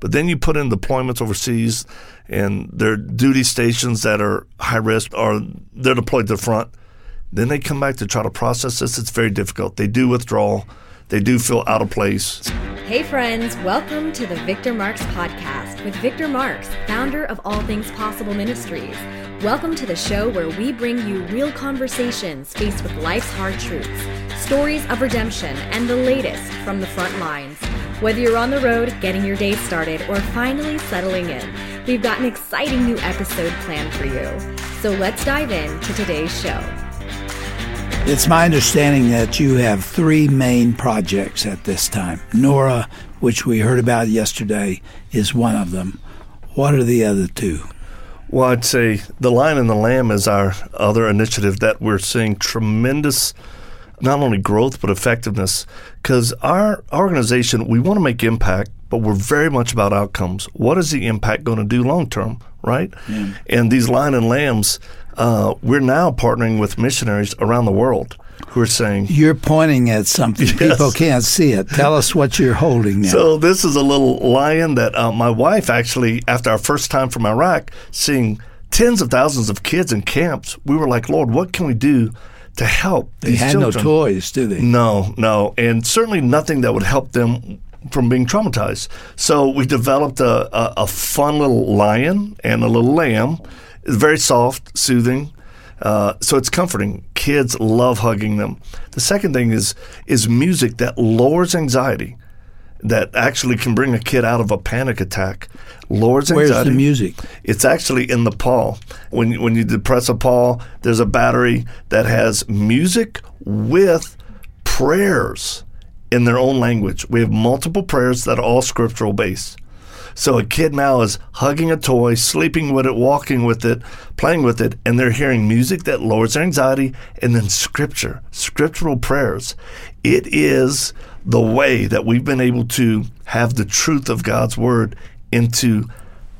But then you put in deployments overseas and their duty stations that are high risk or they're deployed to the front. Then they come back to try to process this. It's very difficult. They do withdraw. They do feel out of place. Hey, friends, welcome to the Victor Marx Podcast with Victor Marx, founder of All Things Possible Ministries. Welcome to the show where we bring you real conversations faced with life's hard truths, stories of redemption, and the latest from the front lines. Whether you're on the road, getting your day started, or finally settling in, we've got an exciting new episode planned for you. So let's dive in to today's show. It's my understanding that you have three main projects at this time. Nora, which we heard about yesterday, is one of them. What are the other two? Well, I'd say the Lion and the Lamb is our other initiative that we're seeing tremendous not only growth but effectiveness. Because our organization we want to make impact but we're very much about outcomes. What is the impact going to do long term right? Yeah. and these lion and lambs uh, we're now partnering with missionaries around the world who are saying you're pointing at something. Yes. people can't see it. Tell us what you're holding now. So this is a little lion that uh, my wife actually after our first time from iraq seeing tens of thousands of kids in camps we were like lord what can we do to help they had children. no toys, do they? No, no, and certainly nothing that would help them from being traumatized. So we developed a, a, a fun little lion and a little lamb. It's very soft, soothing. Uh, so it's comforting. Kids love hugging them. The second thing is is music that lowers anxiety that actually can bring a kid out of a panic attack. Lowers anxiety. Where's the music? It's actually in the paw. When when you depress a paw, there's a battery that has music with prayers in their own language. We have multiple prayers that are all scriptural based. So a kid now is hugging a toy, sleeping with it, walking with it, playing with it, and they're hearing music that lowers their anxiety and then scripture, scriptural prayers. It is the way that we've been able to have the truth of God's word into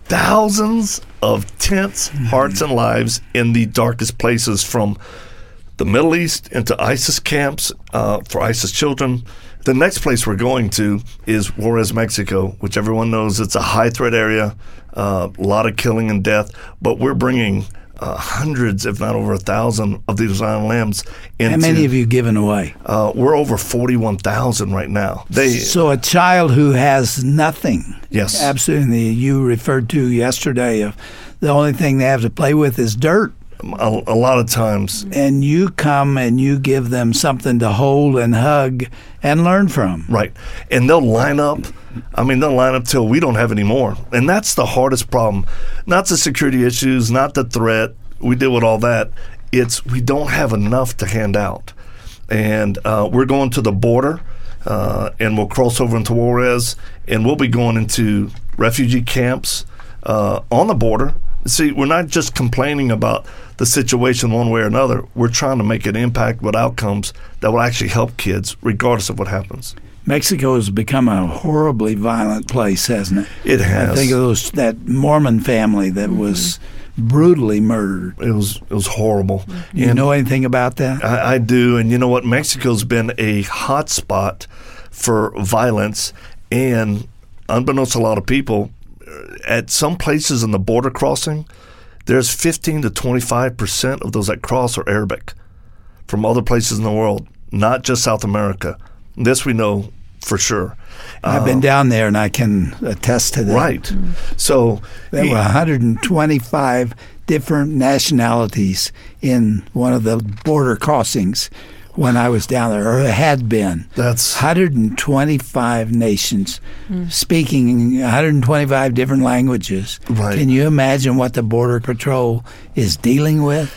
thousands of tense hearts and lives in the darkest places from the Middle East into ISIS camps uh, for ISIS children. The next place we're going to is Juarez, Mexico, which everyone knows it's a high threat area, uh, a lot of killing and death, but we're bringing uh, hundreds, if not over a thousand, of these lion lambs. Into, How many have you given away? Uh, we're over forty-one thousand right now. They so a child who has nothing. Yes, absolutely. You referred to yesterday of the only thing they have to play with is dirt. A, a, lot of times. And you come and you give them something to hold and hug and learn from. Right. And they'll line up I mean, they'll line up till we don't have any more. And that's the hardest problem. Not the security issues, not the threat. We deal with all that. It's we don't have enough to hand out. And uh, we're going to the border, uh, and we'll cross over into Juarez, and we'll be going into refugee camps uh, on the border. See, we're not just complaining about the situation one way or another. We're trying to make an impact with outcomes that will actually help kids, regardless of what happens. Mexico has become a horribly violent place, hasn't it? It has. I think of those that Mormon family that mm-hmm. was brutally murdered. It was it was horrible. You and know anything about that? I, I, do, and you know what? Mexico's been a hot spot for violence, and unbeknownst to a lot of people, at some places in the border crossing, there's 15 to 25 percent of those that cross are Arabic from other places in the world, not just South America. This we know for sure. I've been uh, down there and I can attest to that. Right. Mm-hmm. So there were 125 different nationalities in one of the border crossings when I was down there, or had been. That's 125 nations mm. speaking 125 different languages. Right. Can you imagine what the Border Patrol is dealing with?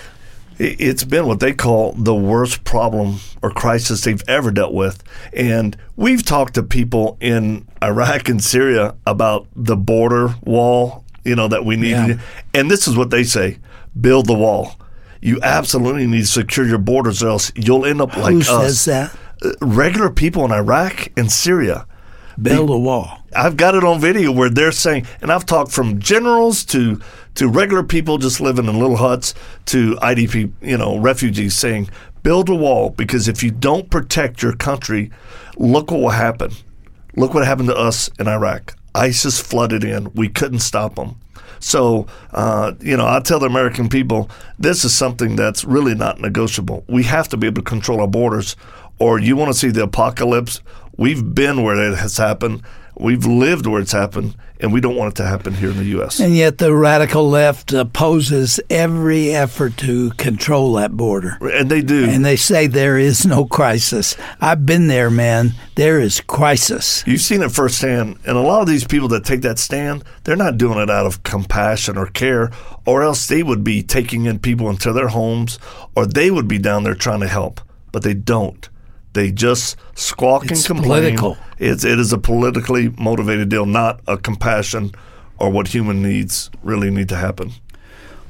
it's been what they call the worst problem or crisis they've ever dealt with. And we've talked to people in Iraq and Syria about the border wall, you know, that we need. Yeah. And this is what they say build the wall. You absolutely need to secure your borders, or else you'll end up like Who us. Who says that? Uh, regular people in Iraq and Syria. Build a wall. I've got it on video where they're saying, and I've talked from generals to to regular people just living in little huts to IDP, you know, refugees saying, build a wall because if you don't protect your country, look what will happen. Look what happened to us in Iraq. ISIS flooded in. We couldn't stop them. So, uh, you know, I tell the American people this is something that's really not negotiable. We have to be able to control our borders, or you want to see the apocalypse. We've been where it has happened. We've lived where it's happened, and we don't want it to happen here in the U.S. And yet, the radical left opposes every effort to control that border. And they do. And they say there is no crisis. I've been there, man. There is crisis. You've seen it firsthand. And a lot of these people that take that stand, they're not doing it out of compassion or care, or else they would be taking in people into their homes, or they would be down there trying to help. But they don't. They just squawk It's and complain. political. It's it is a politically motivated deal, not a compassion or what human needs really need to happen.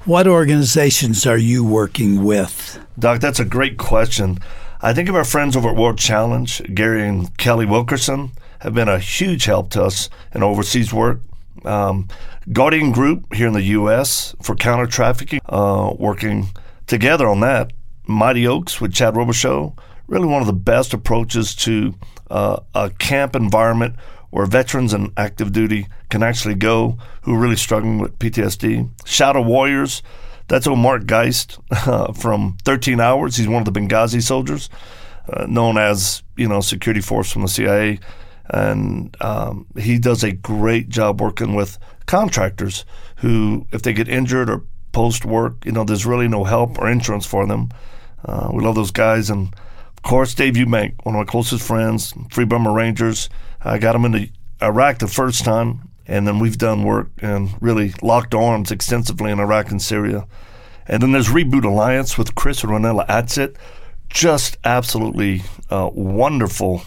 What organizations are you working with? Doc, that's a great question. I think of our friends over at World Challenge, Gary and Kelly Wilkerson, have been a huge help to us in overseas work. Um, Guardian Group here in the U.S. for counter trafficking, uh, working together on that. Mighty Oaks with Chad Robichaux, really one of the best approaches to uh, a camp environment where veterans and active duty can actually go who are really struggling with PTSD. Shadow Warriors, that's old Mark Geist uh, from 13 Hours. He's one of the Benghazi soldiers, uh, known as you know security force from the CIA, and um, he does a great job working with contractors who, if they get injured or post work, you know, there's really no help or insurance for them. Uh, we love those guys, and of course, Dave Eubank, one of my closest friends, Free Burma Rangers. I got him into Iraq the first time, and then we've done work and really locked arms extensively in Iraq and Syria. And then there's Reboot Alliance with Chris and Ronella Atzit. Just absolutely uh, wonderful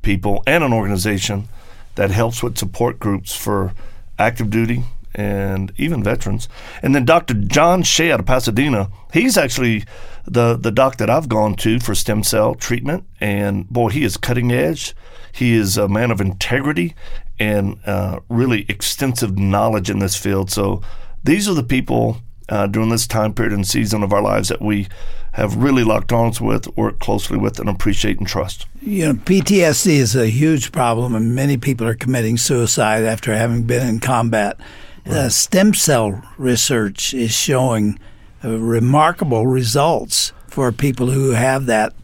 people and an organization that helps with support groups for active duty and even veterans. And then Dr. John Shea out of Pasadena, he's actually the, the doc that I've gone to for stem cell treatment. And boy, he is cutting edge. He is a man of integrity and uh, really extensive knowledge in this field. So these are the people uh, during this time period and season of our lives that we have really locked arms with, work closely with, and appreciate and trust. You know, PTSD is a huge problem, and many people are committing suicide after having been in combat. Uh, stem cell research is showing uh, remarkable results for people who have that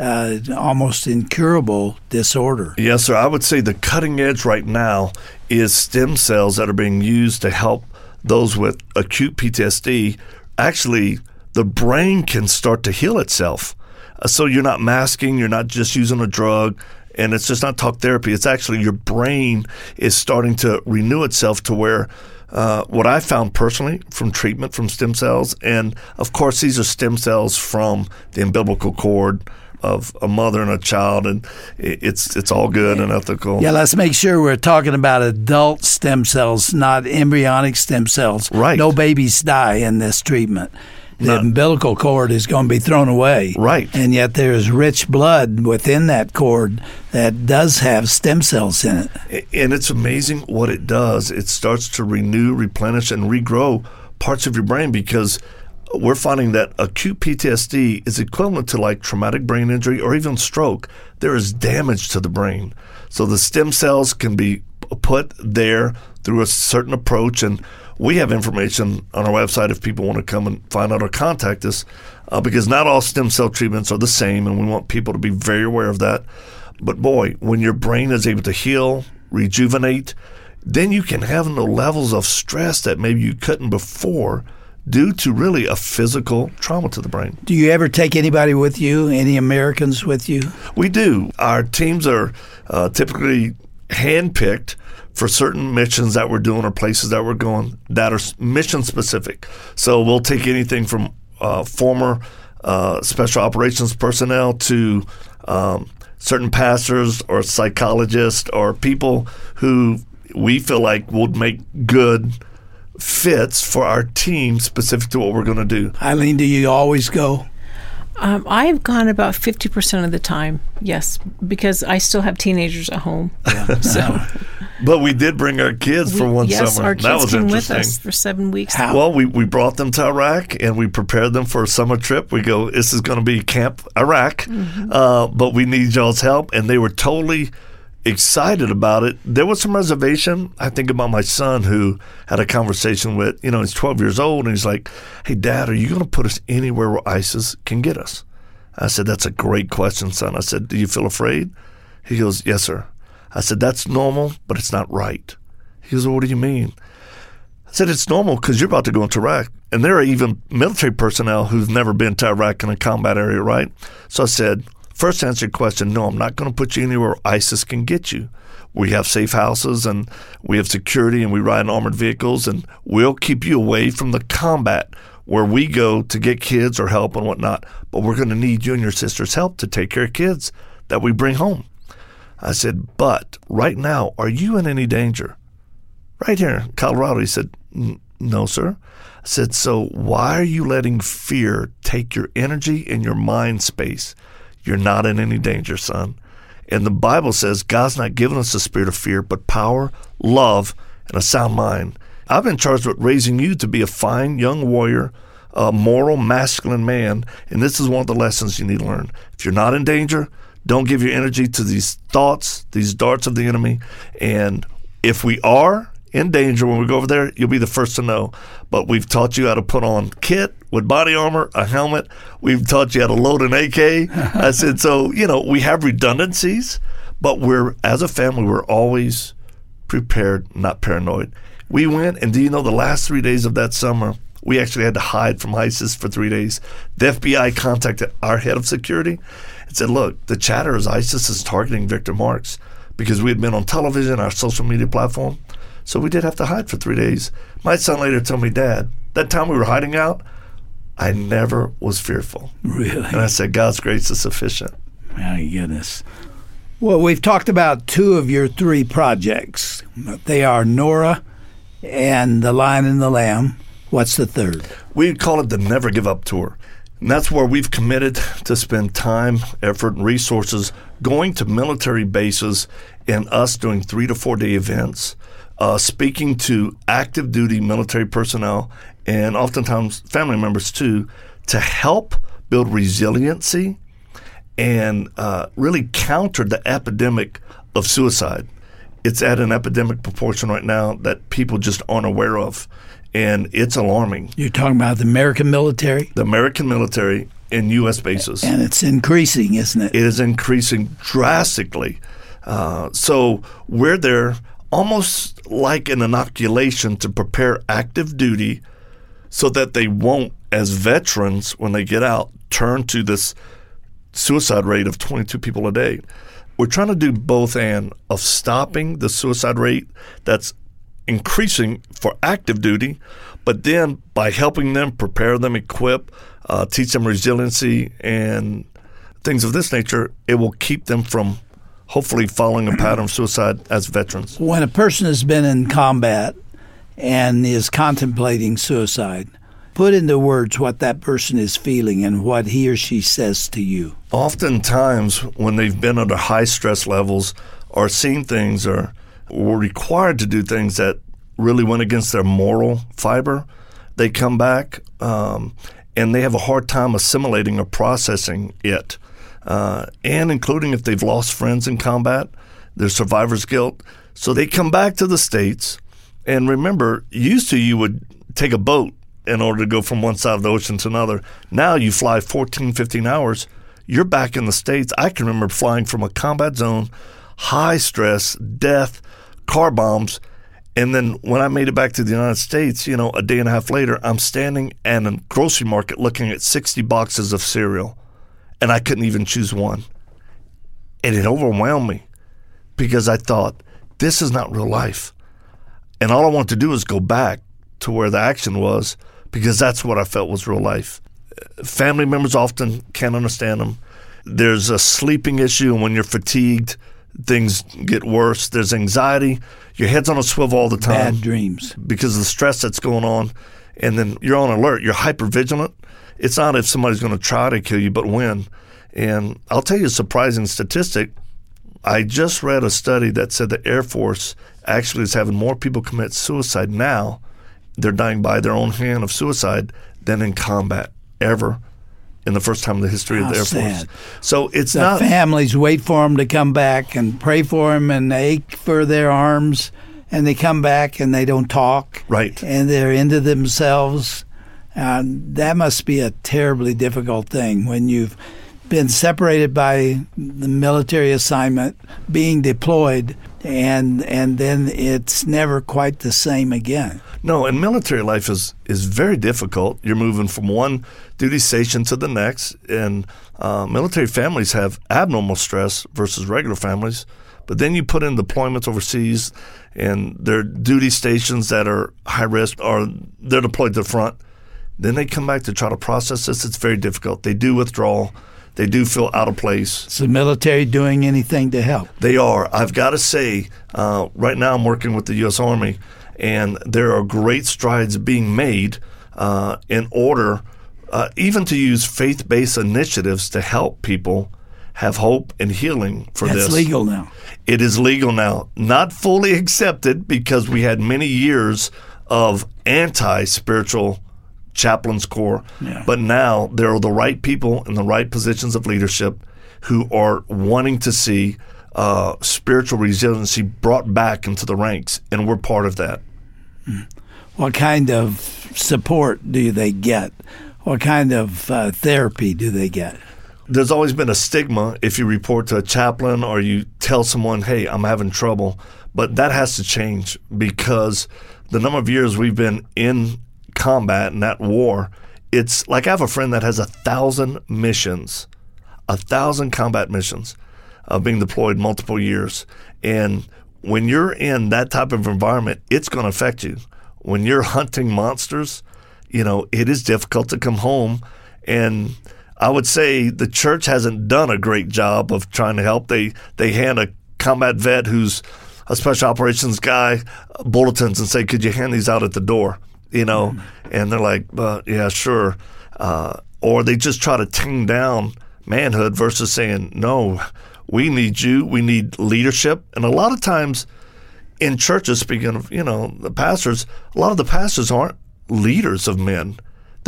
uh, almost incurable disorder. Yes, sir. I would say the cutting edge right now is stem cells that are being used to help those with acute PTSD. Actually, the brain can start to heal itself. Uh, so you're not masking, you're not just using a drug, and it's just not talk therapy. It's actually your brain is starting to renew itself to where. Uh, what I found personally from treatment from stem cells, and of course, these are stem cells from the umbilical cord of a mother and a child, and it's it's all good and ethical. Yeah, let's make sure we're talking about adult stem cells, not embryonic stem cells. Right. No babies die in this treatment. The None. umbilical cord is going to be thrown away. Right. And yet there's rich blood within that cord that does have stem cells in it. And it's amazing what it does. It starts to renew, replenish, and regrow parts of your brain because we're finding that acute PTSD is equivalent to like traumatic brain injury or even stroke. There is damage to the brain. So the stem cells can be put there through a certain approach. And we have information on our website if people want to come and find out or contact us uh, because not all stem cell treatments are the same. And we want people to be very aware of that. But boy, when your brain is able to heal, rejuvenate, then you can have no levels of stress that maybe you couldn't before due to really a physical trauma to the brain. Do you ever take anybody with you? Any Americans with you? We do. Our teams are uh, typically handpicked for certain missions that we're doing or places that we're going that are mission specific. So we'll take anything from uh, former uh, special operations personnel to um, certain pastors or psychologists or people who we feel like would make good fits for our team specific to what we're going to do. Eileen, do you always go? Um, I've gone about 50% of the time, yes, because I still have teenagers at home. so, But we did bring our kids for one yes, summer. our that kids was came with interesting. us for seven weeks. How? Well, we, we brought them to Iraq and we prepared them for a summer trip. We go, this is going to be Camp Iraq, Mm-hmm. uh, but we need y'all's help. And they were totally excited about it. There was some reservation. I think about my son who had a conversation with, you know, he's 12 years old and he's like, Hey, dad, are you going to put us anywhere where ISIS can get us? I said, That's a great question, son. I said, Do you feel afraid? He goes, Yes, sir. I said, That's normal, but it's not right. He goes, well, What do you mean? I said, It's normal because you're about to go into Iraq. And there are even military personnel who've never been to Iraq in a combat area, right? So I said, First, answer your question no, I'm not going to put you anywhere ISIS can get you. We have safe houses and we have security and we ride in armored vehicles and we'll keep you away from the combat where we go to get kids or help and whatnot. But we're going to need you and your sister's help to take care of kids that we bring home. I said, but right now, are you in any danger? Right here in Colorado. He said, no, sir. I said, so why are you letting fear take your energy and your mind space? You're not in any danger, son. And the Bible says God's not given us a spirit of fear, but power, love, and a sound mind. I've been charged with raising you to be a fine young warrior, a moral, masculine man, and this is one of the lessons you need to learn. If you're not in danger, don't give your energy to these thoughts, these darts of the enemy. And if we are, in danger when we go over there, you'll be the first to know. But we've taught you how to put on kit with body armor, a helmet. We've taught you how to load an AK. I said, so, you know, we have redundancies, but we're, as a family, we're always prepared, not paranoid. We went, and do you know the last three days of that summer, we actually had to hide from ISIS for three days. The FBI contacted our head of security and said, look, the chatter is ISIS is targeting Victor Marx because we had been on television, our social media platform. So we did have to hide for three days. My son later told me, Dad, that time we were hiding out, I never was fearful. Really? And I said, God's grace is sufficient. My goodness. Well, we've talked about two of your three projects. They are Nora and The Lion and the Lamb. What's the third? We call it the Never Give Up Tour. And that's where we've committed to spend time, effort, and resources going to military bases and us doing three to four day events uh, speaking to active duty military personnel and oftentimes family members too to help build resiliency and uh, really counter the epidemic of suicide. It's at an epidemic proportion right now that people just aren't aware of, and it's alarming. You're talking about the American military? The American military in U.S. bases. And it's increasing, isn't it? It is increasing drastically. Uh, so we're there almost like an inoculation to prepare active duty so that they won't, as veterans, when they get out, turn to this suicide rate of 22 people a day. We're trying to do both and of stopping the suicide rate that's increasing for active duty, but then by helping them prepare them, equip, uh, teach them resiliency and things of this nature, it will keep them from hopefully following a pattern of suicide as veterans. When a person has been in combat and is contemplating suicide, put into words what that person is feeling and what he or she says to you. Oftentimes, when they've been under high stress levels or seen things or were required to do things that really went against their moral fiber, they come back um, and they have a hard time assimilating or processing it uh, and including if they've lost friends in combat, their survivor's guilt. So they come back to the States. And remember, used to you would take a boat in order to go from one side of the ocean to another. Now you fly 14, 15 hours. You're back in the States. I can remember flying from a combat zone, high stress, death, car bombs. And then when I made it back to the United States, you know, a day and a half later, I'm standing at a grocery market looking at 60 boxes of cereal and I couldn't even choose one. And it overwhelmed me because I thought, this is not real life. And all I want to do is go back to where the action was because that's what I felt was real life. Family members often can't understand them. There's a sleeping issue, and when you're fatigued, things get worse. There's anxiety. Your head's on a swivel all the time. Bad dreams. Because of the stress that's going on. And then you're on alert. You're hyper vigilant it's not if somebody's going to try to kill you, but when. And I'll tell you a surprising statistic. I just read a study that said the Air Force actually is having more people commit suicide now. They're dying by their own hand of suicide than in combat ever in the first time in the history of the Air sad. Force. So it's The not families wait for them to come back and pray for them and ache for their arms, and they come back and they don't talk. Right. And they're into themselves. Uh, that must be a terribly difficult thing when you've been separated by the military assignment, being deployed, and and then it's never quite the same again. No, and military life is is very difficult. You're moving from one duty station to the next, and uh, military families have abnormal stress versus regular families. But then you put in deployments overseas, and their duty stations that are high risk, or they're deployed to the front. Then they come back to try to process this. It's very difficult. They do withdraw. They do feel out of place. Is the military doing anything to help? They are. I've got to say, uh, right now I'm working with the U.S. Army, and there are great strides being made uh, in order uh, even to use faith based initiatives to help people have hope and healing for That's this. It's legal now. It is legal now. Not fully accepted because we had many years of anti spiritual chaplains corps. Yeah. But now there are the right people in the right positions of leadership who are wanting to see uh, spiritual resiliency brought back into the ranks, and we're part of that. What kind of support do they get? What kind of uh, therapy do they get? there's always been a stigma if you report to a chaplain or you tell someone, hey, I'm having trouble. But that has to change because the number of years we've been in combat and that war, it's like I have a friend that has a thousand missions, a thousand combat missions uh, being deployed multiple years. And when you're in that type of environment, it's going to affect you. When you're hunting monsters, you know, it is difficult to come home and I would say the church hasn't done a great job of trying to help. They they hand a combat vet who's a special operations guy bulletins and say, "Could you hand these out at the door?" You know, and they're like, well, "Yeah, sure." Uh, or they just try to tame down manhood versus saying, "No, we need you. We need leadership." And a lot of times in churches, speaking of you know the pastors, a lot of the pastors aren't leaders of men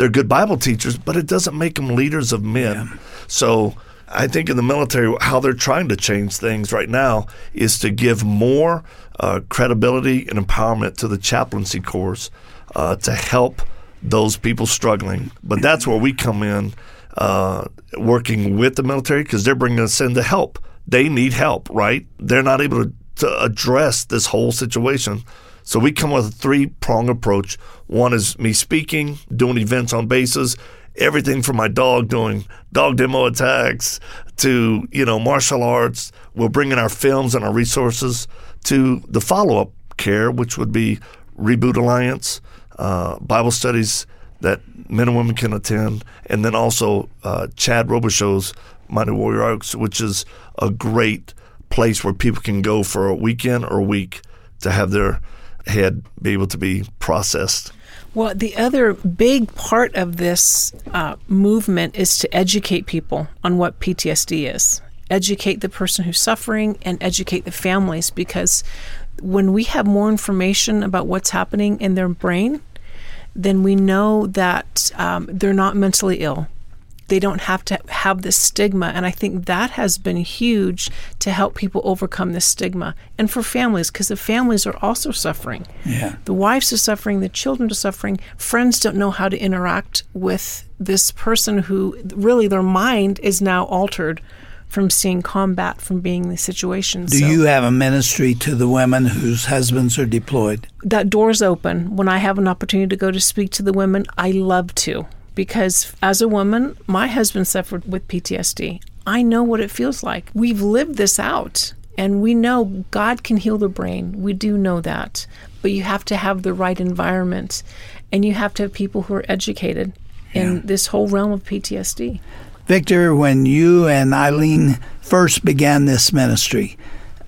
they're good Bible teachers, but it doesn't make them leaders of men. So I think in the military, how they're trying to change things right now is to give more uh, credibility and empowerment to the chaplaincy corps uh, to help those people struggling. But that's where we come in, uh, working with the military because they're bringing us in to help. They need help, right? They're not able to, to address this whole situation. So we come with a three prong approach. One is me speaking, doing events on bases, everything from my dog doing dog demo attacks to, you know, martial arts. We'll bring in our films and our resources to the follow up care, which would be Reboot Alliance, uh, Bible studies that men and women can attend, and then also uh, Chad Robichaux's Mighty Warrior Arcs, which is a great place where people can go for a weekend or a week to have their head be able to be processed. Well, the other big part of this uh, movement is to educate people on what PTSD is, educate the person who's suffering, and educate the families because when we have more information about what's happening in their brain, then we know that um, they're not mentally ill. They don't have to have this stigma. And I think that has been huge to help people overcome this stigma. And for families, because the families are also suffering. Yeah. The wives are suffering, the children are suffering. Friends don't know how to interact with this person who really their mind is now altered from seeing combat, from being in the situation. Do So you have a ministry to the women whose husbands are deployed? that door's open. When I have an opportunity to go to speak to the women, I love to because as a woman, my husband suffered with PTSD. I know what it feels like. We've lived this out and we know God can heal the brain. We do know that. But you have to have the right environment and you have to have people who are educated in this whole realm of PTSD. Victor, when you and Eileen first began this ministry,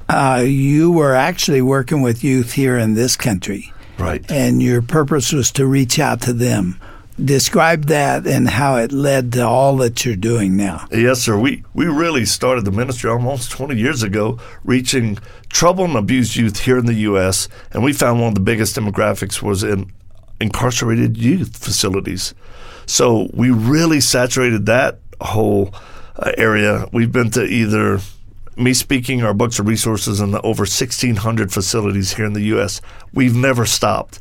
uh, you were actually working with youth here in this country, Right. and your purpose was to reach out to them. Describe that and how it led to all that you're doing now. Yes, sir. We we really started the ministry almost 20 years ago, reaching troubled and abused youth here in the U.S. And we found one of the biggest demographics was in incarcerated youth facilities. So we really saturated that whole uh, area. We've been to either me speaking our books or resources in the over 1,600 facilities here in the U.S. We've never stopped.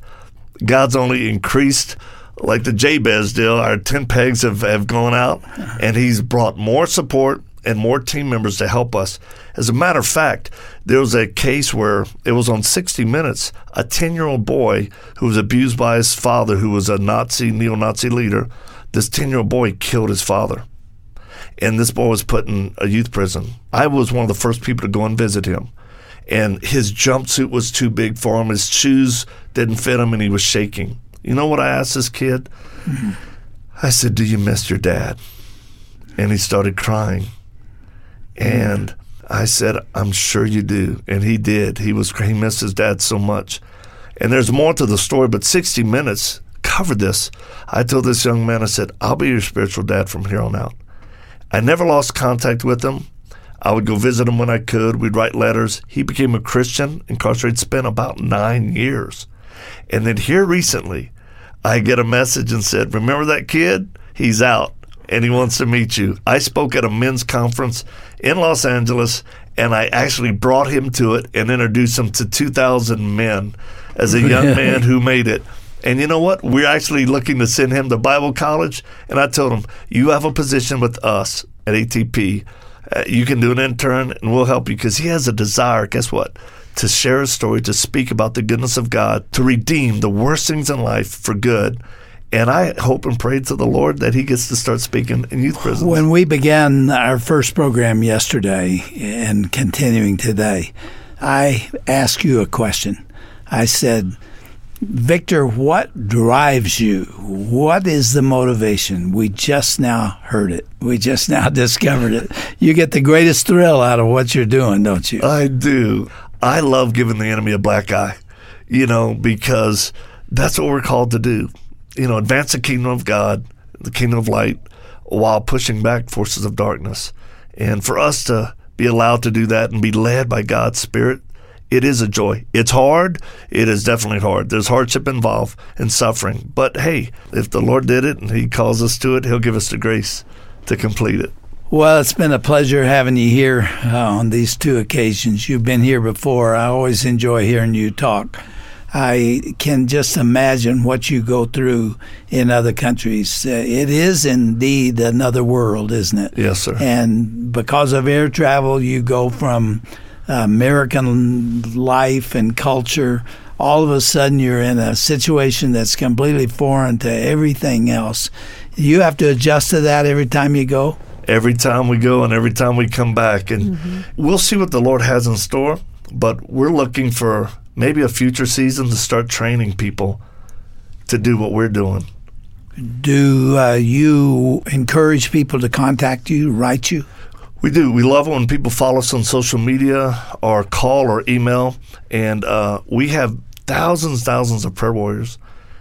God's only increased like the Jabez deal, our 10 pegs have, have gone out, and he's brought more support and more team members to help us. As a matter of fact, there was a case where it was on 60 Minutes, a 10 year old boy who was abused by his father, who was a Nazi, neo Nazi leader. This 10 year old boy killed his father. And this boy was put in a youth prison. I was one of the first people to go and visit him. And his jumpsuit was too big for him, his shoes didn't fit him, and he was shaking. You know what I asked this kid? Mm-hmm. I said, Do you miss your dad? And he started crying. And I said, I'm sure you do. And he did. He was he missed his dad so much. And there's more to the story, but 60 Minutes covered this. I told this young man, I said, I'll be your spiritual dad from here on out. I never lost contact with him. I would go visit him when I could. We'd write letters. He became a Christian, incarcerated, spent about nine years. And then here recently, I get a message and said, Remember that kid? He's out and he wants to meet you. I spoke at a men's conference in Los Angeles and I actually brought him to it and introduced him to 2,000 men as a young man who made it. And you know what? We're actually looking to send him to Bible college. And I told him, You have a position with us at ATP. Uh, you can do an intern and we'll help you because he has a desire. Guess what? to share a story, to speak about the goodness of God, to redeem the worst things in life for good. And I hope and pray to the Lord that he gets to start speaking in youth prisons. When we began our first program yesterday and continuing today, I asked you a question. I said, Victor, what drives you? What is the motivation? We just now heard it. We just now discovered it. You get the greatest thrill out of what you're doing, don't you? I do. I love giving the enemy a black eye, you know, because that's what we're called to do. You know, advance the kingdom of God, the kingdom of light, while pushing back forces of darkness. And for us to be allowed to do that and be led by God's Spirit, it is a joy. It's hard. It is definitely hard. There's hardship involved and suffering. But hey, if the Lord did it and He calls us to it, He'll give us the grace to complete it. Well, it's been a pleasure having you here uh, on these two occasions. You've been here before. I always enjoy hearing you talk. I can just imagine what you go through in other countries. Uh, it is indeed another world, isn't it? Yes, sir. And because of air travel, you go from American life and culture. All of a sudden, you're in a situation that's completely foreign to everything else. You have to adjust to that every time you go every time we go and every time we come back. And mm-hmm. we'll see what the Lord has in store, but we're looking for maybe a future season to start training people to do what we're doing. Do uh, you encourage people to contact you, write you? We do. We love it when people follow us on social media or call or email. And uh, we have thousands, thousands of prayer warriors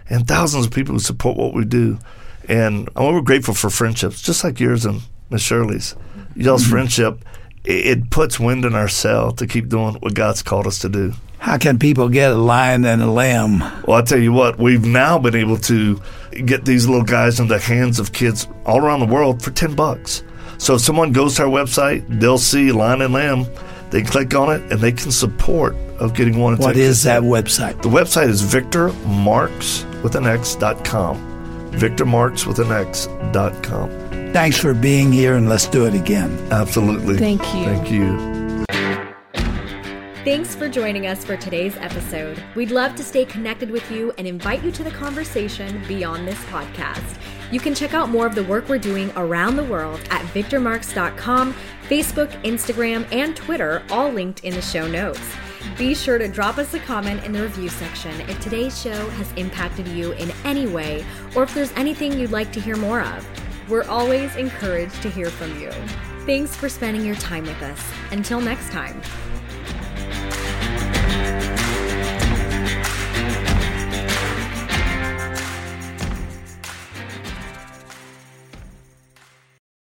and thousands of people who support what we do. And we're grateful for friendships, just like yours and Miss Shirley's. Y'all's mm-hmm. friendship, it, puts wind in our sail to keep doing what God's called us to do. How can people get a lion and a lamb? Well, I tell you what, we've now been able to get these little guys in the hands of kids all around the world for 10 bucks. So if someone goes to our website, they'll see lion and lamb. They click on it and they can support of getting one. What is that website? The website is victormarx with an X dot com. Victormarx with an X dot com. Thanks for being here, and let's do it again. Absolutely. Thank you. Thank you. Thanks for joining us for today's episode. We'd love to stay connected with you and invite you to the conversation beyond this podcast. You can check out more of the work we're doing around the world at victormarx.com, Facebook, Instagram, and Twitter, all linked in the show notes. Be sure to drop us a comment in the review section if today's show has impacted you in any way or if there's anything you'd like to hear more of. We're always encouraged to hear from you. Thanks for spending your time with us. Until next time.